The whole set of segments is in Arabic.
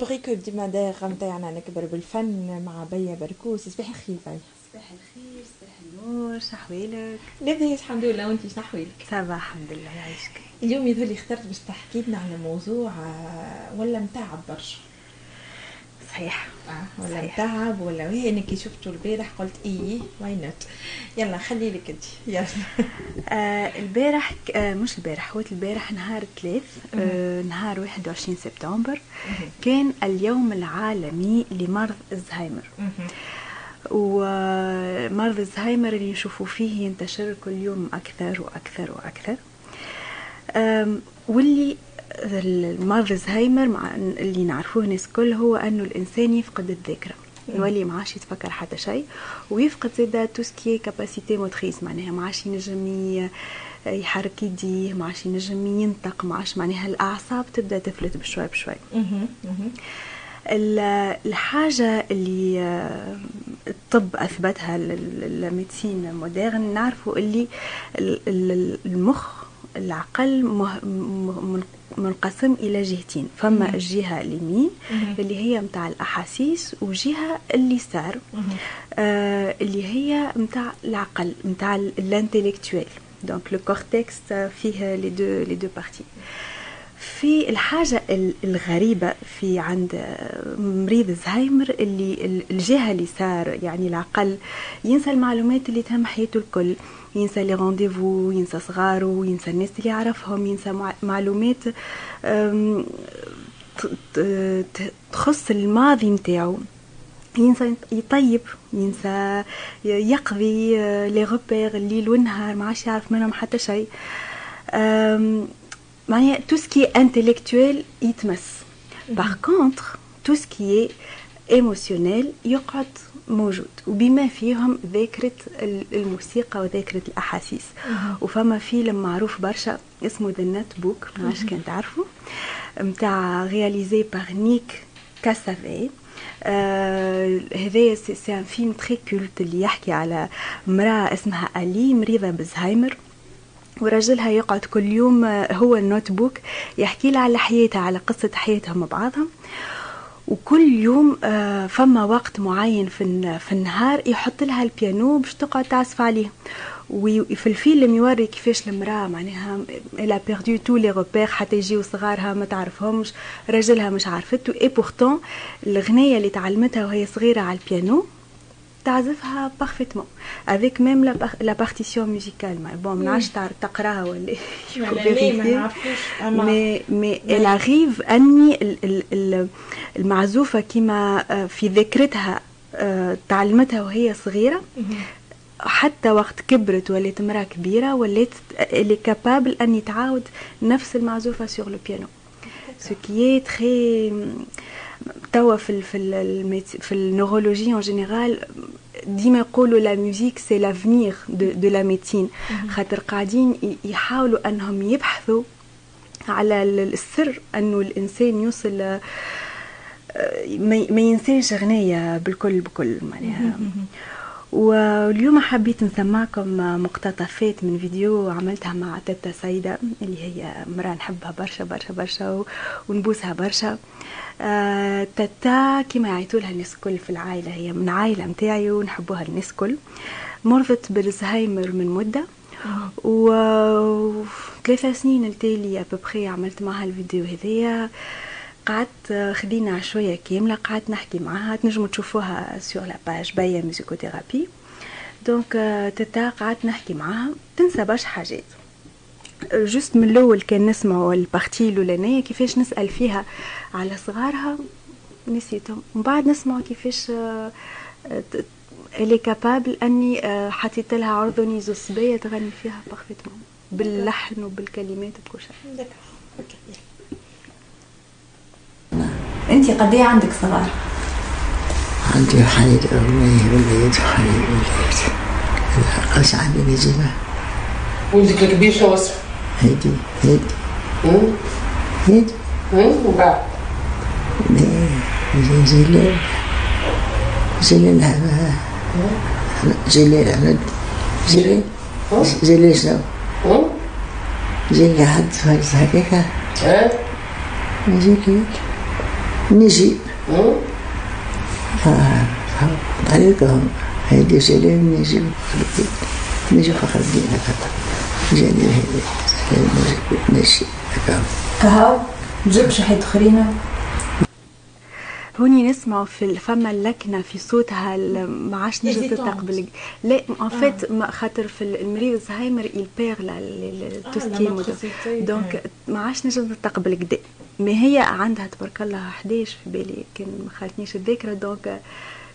بغيكو ديما داير نتاعنا نكبر بالفن مع بيا بركوس. صباح الخير بيا. صباح الخير صباح النور شحوالك لاباس الحمد لله. وانت شحوالك صباح الحمد لله يعيشك اليوم يظهر لي اخترت باش تحكي لنا على موضوع آه، ولا متعب برشا. صحيح. آه ولا. متعب ولا وهي أنا كي شفته البارح قلت إيه why not يلا خلي لك أنت. يلا. آه البارح آه مش البارح هو البارح نهار الثلاث آه نهار 21 سبتمبر. كان اليوم العالمي لمرض الزهايمر. ومرض الزهايمر اللي نشوفوا فيه ينتشر كل يوم أكثر وأكثر وأكثر. أم، واللي المرض الزهايمر مع اللي نعرفوه الناس كل هو أنه الإنسان يفقد الذاكرة. يولي ما عادش يتفكر حتى شيء ويفقد زادا tout ce qui est capacité motrice معناها ما عادش ينجم يحرك يديه ما عادش ينجم ينطق ما عادش معناها الأعصاب تبدأ تفلت بشوي بشوي. ال- الحاجة اللي الطب أثبتها الميدسين مودرن نعرفوا اللي ال- ال- المخ العقل منقسم إلى جهتين. فما الجهة اليمين. اللي هي متاع الأحاسيس وجهة اليسار آه اللي هي متاع العقل متاع ال intellectuel. donc le cortex فيه les deux les deux parties في الحاجة ال- الغريبة في عند آه، مريض الزهايمر اللي ال- الجهة اليسار يعني العقل ينسى المعلومات اللي تهم حياته الكل. ينسى les rendez-vous ينسى صغاره ينسى الناس اللي يعرفهم ينسى مع- معلومات تخص الماضي نتاعو. ينسى يطيب ينسى يقضي آه، les repères الليل والنهار ما عادش يعرف منهم حتى شيء. معناها tout ce qui est intellectuel يتمس. par contre tout ce qui est émotionnel يقعد موجود. وبما فيهم ذاكرة ال- الموسيقى وذاكرة الأحاسيس. وفما فيلم معروف برشا اسمه The Notebook ما عادش كان تعرفوا متاع réalisé par Nick Cassavetes آه، هذايا c'est un film très culte اللي يحكي على امرأة اسمها ألي مريضة بألزهايمر. ورجلها يقعد كل يوم آه، هو ال notebook يحكي لها على حياتها على قصة حياتها مع بعضهم وكل يوم آه، فما وقت معين في الن- في النهار يحط لها البيانو باش تقعد تعزف عليه. وفي الفيلم يوري كيفاش المرأة معناها elle a perdu tous les repères حتى يجيو صغارها ما تعرفهمش راجلها مش عرفته et pourtant الغنية اللي تعلمتها وهي صغيرة على البيانو تعزفها parfaitement avec même la partition musicale bon ما نعرفش تقراها ولا مي مي أني ال- ال- ال- المعزوفة كيما آه، في ذاكرتها آه، تعلمتها وهي صغيرة. حتى وقت كبرت ولات امرأة كبيرة ولات elle est capable أن تعاود نفس المعزوفة sur le piano ce qui très توا في ال في ال الميت- في ال neurologie en général ديما يقولوا la musique c'est l'avenir de, de la médecine خاطر قاعدين يحاولوا أنهم يبحثوا على ال- السر انه الإنسان يوصل آه، ما ينساش غنية بالكل بكل معناها. واليوم حبيت نسمعكم مقتطفات من فيديو عملتها مع تيتا سيدة اللي هي مرأة نحبها برشا برشا برشا ونبوسها برشا. آه، تتا كما يعيطولها الناس الكل في العائلة هي من عائلة متاعي ونحبوها الناس الكل مرضت بالزهايمر من مدة و ثلاثة سنين التالي ابوبخي عملت معها الفيديو هذايا. قعدت خدينا شوية كاملة قعدت نحكي معها تنجموا تشوفوها sur la page بايا musicothérapie donc تتا قعدت نحكي معها تنسى برشا حاجات. juste من الأول كان نسمعوا ال partie الأولانية كيفاش نسأل فيها على صغارها. نسيتهم. ومن بعد نسمعوا كيفاش آه، آه، elle est capable أني آه، حطيت لها عرضني زوز صبايا تغني فيها parfaitement باللحن وبالكلمات وبكل شيء. انت قد إيه عندك صغار؟ عندي حنين أمي وليد وحنين وليد الأقلش عندي نجمة ولدك الكبير شو اسمه؟ هيدي هيدي؟ هيدي؟ وبعد؟ جلال جلال هذا. جلال أنا جلال جلال شنو؟ جلال حد فارس هكاك ها؟ جلال نجي. مم. عليك هم هيدي سلام نجي. نجي فخر الدين هكا. جاني هيدي نجي هكا. كهو نجيب شي حد اخرين هوني نسمع في فما اللكنة في صوتها ال- ما عادش نجم. تستقبل لا en fait خاطر في ال- المريض ألزهايمر il perd Ah, motricité, donc ouais. ما عادش نجم تستقبل كدا. ما هي عندها تبارك الله 11 في بالي كان ما خالتنيش الذاكرة donc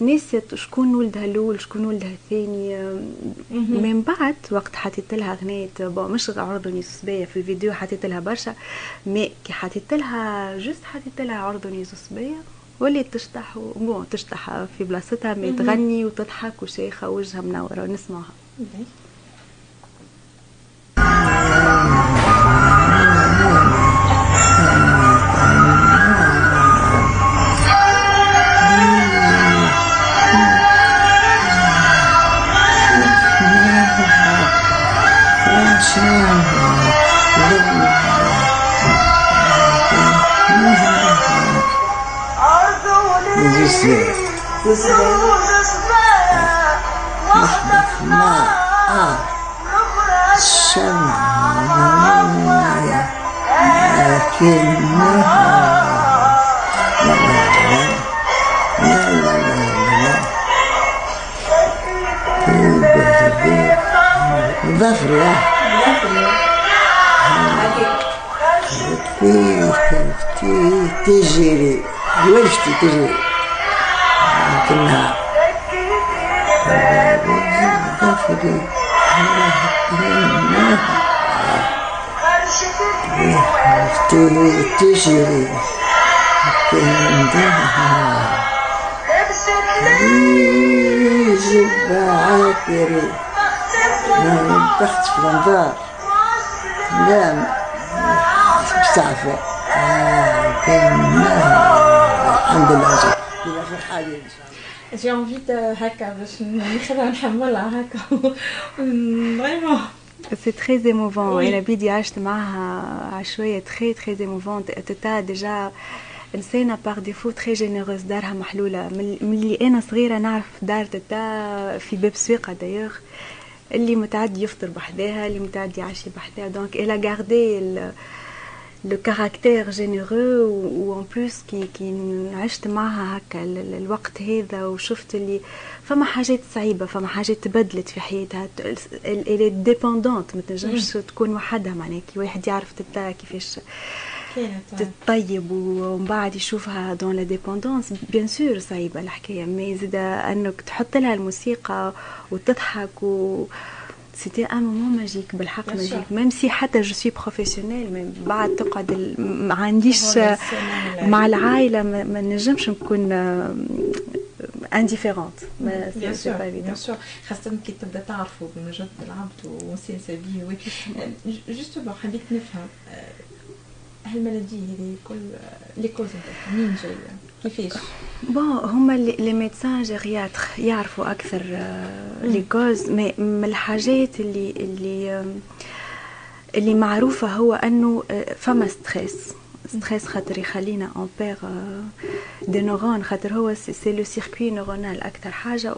نسيت شكون ولدها الأول شكون ولدها الثاني. من بعد وقت حطيت لها غنية bon مش عرض صبايا في الفيديو حطيت لها برشا mais كي حطيت لها juste حطيت لها عرض صبايا وليت تشطح bon تشطح في بلاصتها mais تغني وتضحك وشيخة وجهها منورة ونسمعها. سلام ما آه الشمع لكنها لا لا لا لا في كفتي تجري وجهتي تجري لكنها يجب عاكري ما نبحث في الانظار لا تعرفه لكنها الحمد لله. كذا في حالي ان شاء الله جي انفي هكا باش نخليها نحملها هكا فريمون سي تري ايموفون أنا بيدي عشت معها عشوائيه تري تري ايموفون تتا ديجا انسانه باغ ديفو تري جينيروز دارها محلوله من من اللي أنا صغيره نعرف دار تتا في باب سويقه دايوغ اللي متعدي يفطر بحذاها اللي متعدي يعشي بحذاها دونك الا غاردي le caractère généreux و en plus كي كي عشت معها هكا ال- ال- الوقت هذا وشفت اللي فما حاجات صعيبه فما حاجات تبدلت في حياتها elle est dépendante ما تنجمش تكون وحدها معناها كي واحد يعرف تتا كيفاش تطيب ومن بعد يشوفها dans la dépendance bien sûr صعيبه الحكاية mais زيد انك تحط لها الموسيقى وتضحك و c'était un moment magique بالحق. magique même si حتى je suis professionnelle من بعد تقعد ما عنديش مع العائله ما, نجمش نكون indifférente mais bien sûr bien خاصة كي تبدا تعرفوا بمجرد العبد وسنسة بيه oui justement حبيت نفهم هال maladie هذه quelles causes منين جاية كيفاش bon هما les médecins gériatres يعرفوا أكثر les causes mais من الحاجات اللي اللي اللي معروفة هو أنه آه، فما stress stress خاطر يخلينا on perd des neurones خاطر هو c'est le circuit neuronal أكثر حاجة.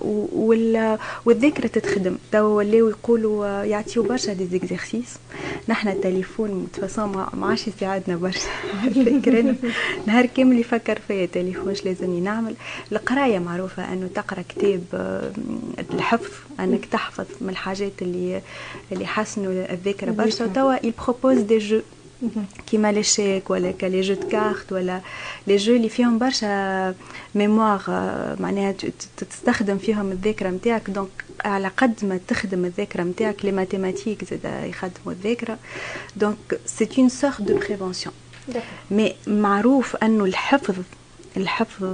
والذاكره تتخدم. تو ولاو يقولوا آه، يعطيو برشا des exercices نحنا التليفون de toute façon ما عادش يساعدنا برشا فاكرين نهار كامل يفكر فيا تليفون إيش لازمني نعمل القراية معروفة أنه تقرأ كتاب آه، الحفظ. أنك تحفظ من الحاجات اللي اللي حسنوا الذاكره برشا. توا propose des jeux. كيما les échecs ولا les jeux cartes ولا les jeux اللي فيهم برشا mémoire معناها تستخدم فيهم الذاكره نتاعك donc على قد ما تخدم الذاكره نتاعك les mathématiques زاد يخدموا الذاكره donc c'est une sorte de prévention mais معروف انه الحفظ الحفظ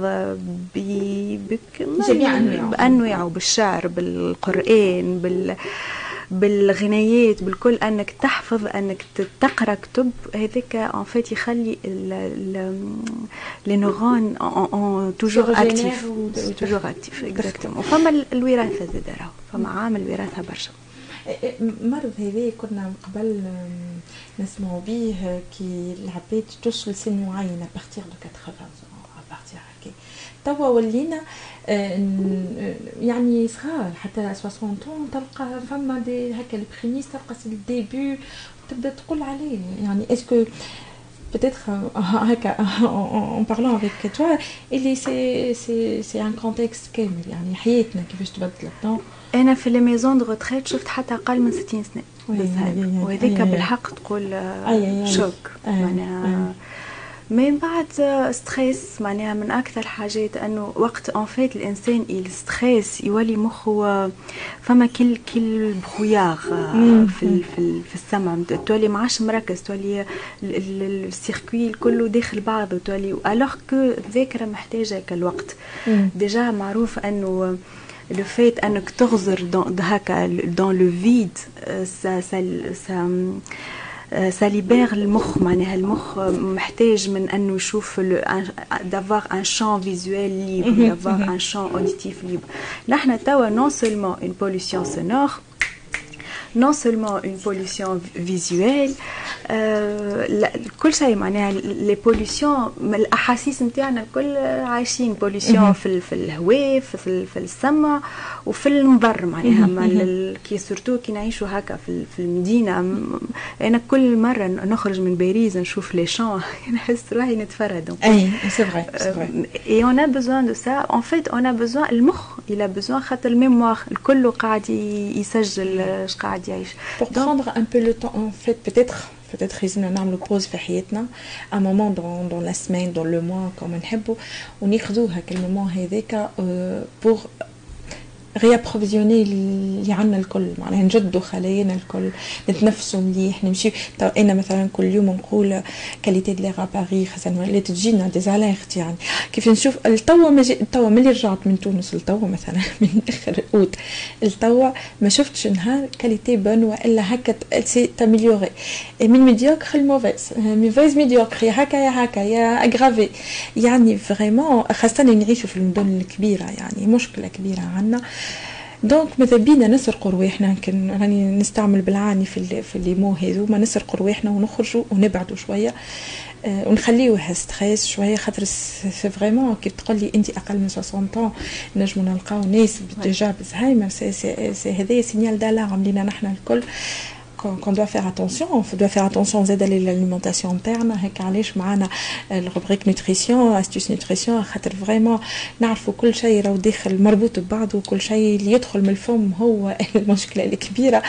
بي بك جميع أنواعه. بانواعه بالشعر بالقران بال بالغنايات بالكل أنك تحفظ أنك تقرأ كتب. هذاك en fait يخلي les neurones toujours actifs toujours actifs exactement وفما ال- الوراثة زاد راهو. فما عامل وراثه برشا. المرض هذا كنا قبل آم، نسمعوا به كي العباد توصل سن معين partir de 80 ans. توا ولينا آه، يعني صغار حتى 60 طون تلقى فما des هكا ال prémices تلقى c'est le début تبدا تقول عليه. يعني est-ce que peut-être هكا en parlant avec toi اللي c'est c'est c'est un contexte كامل يعني حياتنا كيفاش تبدلت نو أنا في les maisons de retraite شفت حتى أقل من 60 سنة وهذيك. بالحق تقول آه،. choc. معناها من بعد آه، stress معناها من أكثر الحاجات أنه وقت en fait الإنسان ال stress يولي مخه آه، فما كل كل brouillard مم. في في في السمع. تولي ما عادش مركز تولي ال- ال- ال circuit كله داخل بعضه تولي alors que الذاكرة محتاجة كالوقت. déjà معروف أنه لو فات أنك تغزر dans هكا dans le vide ça ça ça ça libère المخ معناها المخ محتاج من انه يشوف d'avoir un champ visuel libre d'avoir un champ auditif libre نحن توا non seulement une pollution sonore non seulement une pollution visuelle آه لا كل شيء معناها les pollutions الأحاسيس نتاعنا الكل عايشين pollution في في الهواء في, في السمع وفي النظر معناها. ما كي surtout كي نعيشوا هكا في في المدينة أنا كل مرة نخرج من باريس نشوف les champs نحس روحي نتفرد أي c'est vrai c'est vrai et on a besoin de ça. En fait on a besoin المخ il a besoin خاطر ال mémoire الكل قاعد يسجل اش قاعد يعيش. Pour prendre un peu le temps, en fait, peut-être, peut-être لازمنا نعملوا pause في حياتنا, un moment dans, dans la semaine, dans le mois, comme نحبوا, وناخذوا هاك المومون هذاك euh, pour réapprovisionner اللي عنا الكل. معناها نجدوا خلايانا الكل نتنفسوا مليح نمشي. تو أنا مثلا كل يوم نقول qualité de l'air Paris خاصة اللي تجينا des alertes يعني. كيف نشوف؟ التوا ما جي- التوا ملي رجعت من تونس؟ التوا مثلا من آخر أوت. التوا ما شفتش نهار qualité bonne وإلا هكا c'est amélioré. من médiocre ال mauvaise mauvaise médiocre. يا هكا يا هكا يا aggravé يعني vraiment خاصة نعيشوا في المدن الكبيرة يعني مشكلة كبيرة عنا. donc ماذا بينا نسرقوا رواحنا يمكن راني نستعمل بالعاني في في les mots هذوما نسرقوا رواحنا ونخرجوا ونبعدوا شوية آه، ونخليوها stress شوية خاطر c'est vraiment كي تقول لي انت أقل من 60 طون نجموا نلقاو ناس déjà بزهايمر c'est c'est c'est هذايا signal d'alarme لينا نحنا الكل. Qu'on doit faire attention. On doit faire attention زاد لل alimentation نتاعنا هيك علاش معنا ال rubrique nutrition astuce nutrition خاطر vraiment نعرفوا كل شيء راهو داخل مربوط ببعضه وكل شيء اللي يدخل من الفم هو المشكلة الكبيرة.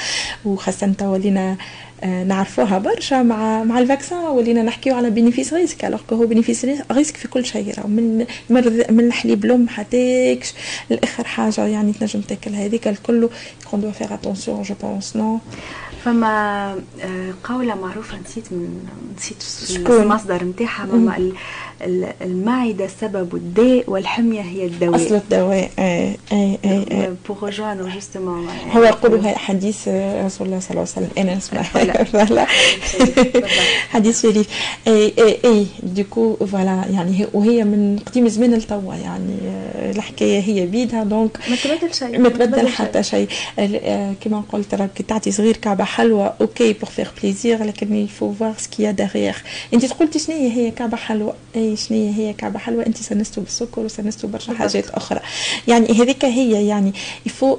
وخاصة توا ولينا آه، نعرفوها برشا مع مع ال vaccin ولينا نحكيو على bénéfice risque alors هو bénéfice risque في كل شيء راهو من من الحليب الام حتى الآخر حاجة يعني تنجم تاكل هذيك الكل qu'on doit faire attention je pense non فما آه، قولة معروفة نسيت من نسيت شكون؟ المصدر نتاعها ماما ال- ال- المعدة سبب الداء والحمية هي الدواء. أصل الدواء اي اي اي, rejoindre justement هو يقولوا هاي حديث رسول الله صلى الله عليه وسلم أنا نسمع. voilà حديث شريف اي اي اي donc voilà يعني هي- وهي من قديم زمان لتوا يعني الحكاية هي بيدها donc ما تبدل شيء ما تبدل حتى شيء كما قلت راك تعطي صغير كعبه حلوى OK pour faire plaisir لكن يفو فوار سكيا داريير انت قلتي شنو هي كعبه حلوى اي شنو هي كعبه حلوى انت سنستو بالسكر وسنستو برشا. حاجات أخرى يعني هذيك هي يعني il faut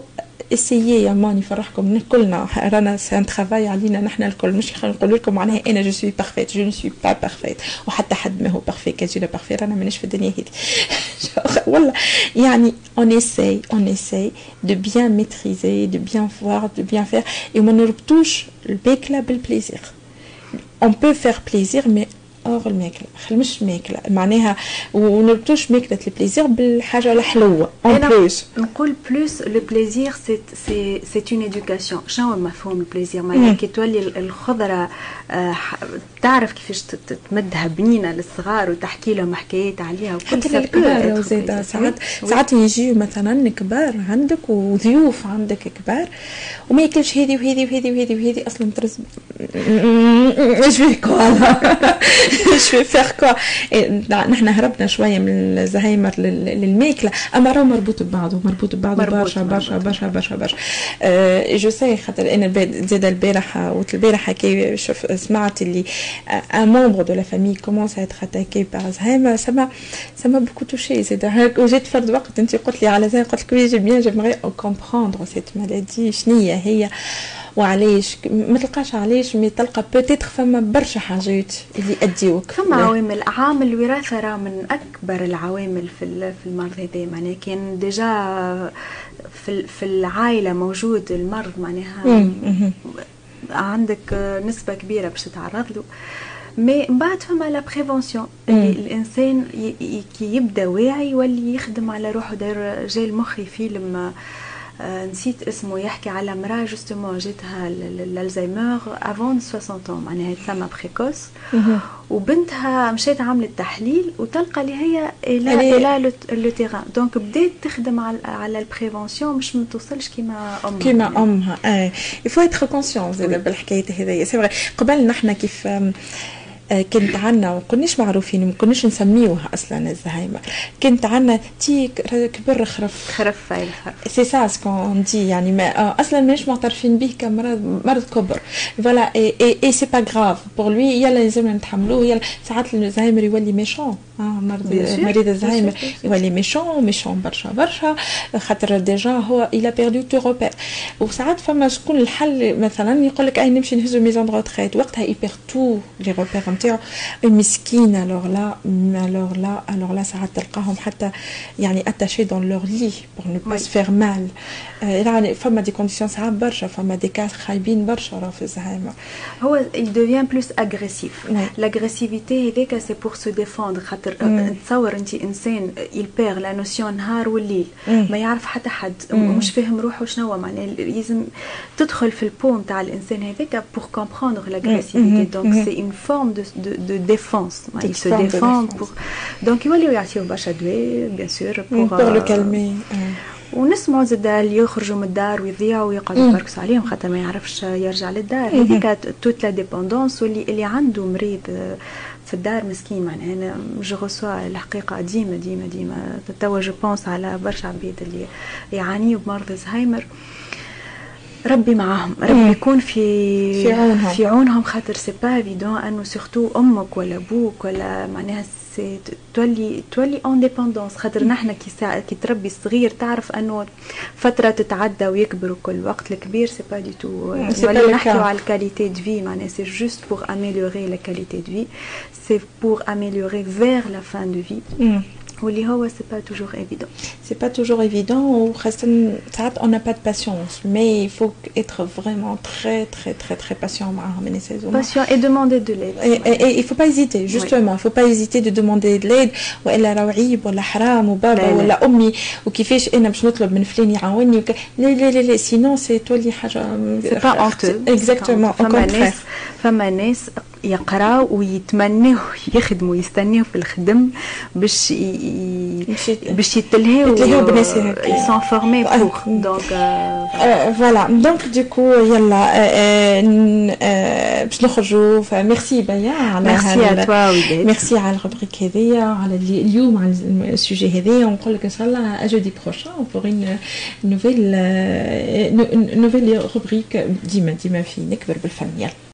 essayer يا ماني نفرحكم كلنا رانا c'est un travail علينا نحن الكل مش نقول لكم معناها أنا je suis parfaite je ne suis pas parfaite وحتى حد ما هو parfait كان جينا parfaits رانا مانيش في الدنيا هذي والله يعني on essaye on essaye de bien maîtriser de bien voir de bien faire. Et ما نربطوش الماكله بال plaisir on peut faire plaisir mais hors الماكلة. خل مش ماكلة. معناها ونربطوش ماكلة ال plaisir بالحاجة الحلوه en plus نقول plus le plaisir c'est c'est c'est une éducation شنو هو مفهوم ال plaisir معناها. كي تولي ال- الخضرة آه، تعرف كيفاش تمدها بنينة للصغار وتحكي لهم حكايات عليها وكل حتى للكبار plaisir. ساعات. ساعات يجيو مثلا كبار عندك وضيوف عندك كبار وما ياكلش هذه وهذه وهذه وهذه وهذه أصلا ترز إيش فيك والله؟ جو فيغ كوا نحن هربنا شوية من الزهايمر للماكله أما راهو مربوط ببعضه مربوط ببعضه برشا برشا برشا برشا برشا. جو سي خاطر أنا زاد البارحه وقت البارحه كي سمعت اللي un membre de la famille commence à être attaqué par Alzheimer ça m'a ça m'a beaucoup touchée زاد وجيت فرد وقت انت قلت لي على زي قلت لك oui j'ai bien j'aimerais comprendre cette maladie شنية هي وعلاش ما تلقاش علاش mais تلقى peut-être فما برشا حاجات اللي يأديوك. فما عوامل. عامل الوراثة راه من أكبر العوامل في في المرض هذا معناها كان déjà في في العائلة موجود المرض معناها. عندك نسبة كبيرة باش تتعرض له. mais من بعد فما la prévention اللي الإنسان كي يبدأ واعي يولي يخدم على روحه. déjà جاي لمخي فيلم آه، نسيت اسمه يحكي على مرأة justement جاتها الالزهايمر avant 60 معناها ثم précoce وبنتها مشات عملت تحليل وتلقى اللي هي elle a elle a le terrain donc بدات تخدم على على ال prévention مش ما توصلش كيما أمها. كيما أمها et il faut être conscient زاد بالحكايه هذيا. c'est قبل نحن كيف آه، كنت عنا ما كناش معروفين ما كناش نسميوها أصلا الزهايمر. كنت عنا تي كبر خرف. خرف c'est ça ce qu'on dit يعني ما آه، أصلا ماناش معترفين به كمرض مرض كبر. voilà et et c'est pas grave pour lui يلا لازم نتحملوه يلا. ساعات الزهايمر يولي méchant آه مرض مريض الزهايمر يولي méchant méchant برشا برشا. خاطر déjà هو il a perdu tout repère وساعات فما شكون الحل مثلا يقول لك اي نمشي نهزو maison de retraite وقتها il perd tous les repères نتاعو مسكين alors là alors là alors là ساعات تلقاهم حتى يعني attachés dans leur lit pour ne pas faire mal يعني فما des conditions صعاب برشا فما des cas خايبين برشا راه في الزهايمر هو il devient plus agressif. L'agressivité هذاك c'est pour se défendre خاطر تصور انت انسان il perd la notion نهار والليل ما يعرف حتى حد ومش فاهم روحه شنو معناها لازم تدخل في ال peau نتاع الانسان هذاك pour comprendre l'agressivité donc c'est une forme de de défense. Il se défend pour. Donc يوليو يعطيو برشا دواء bien sûr pour le calmer ونسمعوا زاد اللي يخرجوا من الدار ويضيعوا ويقعدوا يبركسوا عليهم خاطر ما يعرفش يرجع للدار هذيك toute la dépendance واللي اللي عنده مريض في الدار مسكين معناها أنا je reçois الحقيقة ديما ديما ديما توا je pense على برشا عباد اللي يعانيوا بمرض زهايمر ربي معاهم. ربي يكون في في عونهم. في عونهم. خاطر c'est pas évident أنه surtout أمك ولا أبوك ولا معناها تولي تولي en dépendance خاطر نحن كي سا... كي تربي الصغير تعرف أنه فترة تتعدى ويكبر وكل وقت. الكبير c'est pas du tout نحكيو على ال qualité de vie معناها c'est juste pour améliorer la qualité de vie c'est pour améliorer vers la fin de vie واللي هو c'est pas toujours évident c'est pas toujours évident وخاصة ساعات on perd de patience mais il faut être vraiment très très très très patient معاهم الناس هذوما patient et demander de l'aide. Et, et il faut pas hésiter justement. Il faut pas hésiter de demander de l'aide. والا راه عيب ولا حرام وبابا ولا امي وكيفاش أنا باش نطلب من فلان يعاوني وك... لا لا لا لا sinon c'est تولي حاجة c'est pas honteux exactement فما ناس فما ناس يقراو ويتمنوا يخدموا يستناو في الخدم باش باش يتلهاو يتلهاو بالناس هكا. sont formés pour donc voilà donc d'accord يلا باش نخرجوا ف merci bien على merci à toi وداد ميرسي على ال rubrique هذيا على اليوم على ال sujet هذايا ونقول لك ان شاء الله à jeudi prochain pour une nouvelle nouvelle rubrique ديما ديما في نكبر بالفم يلا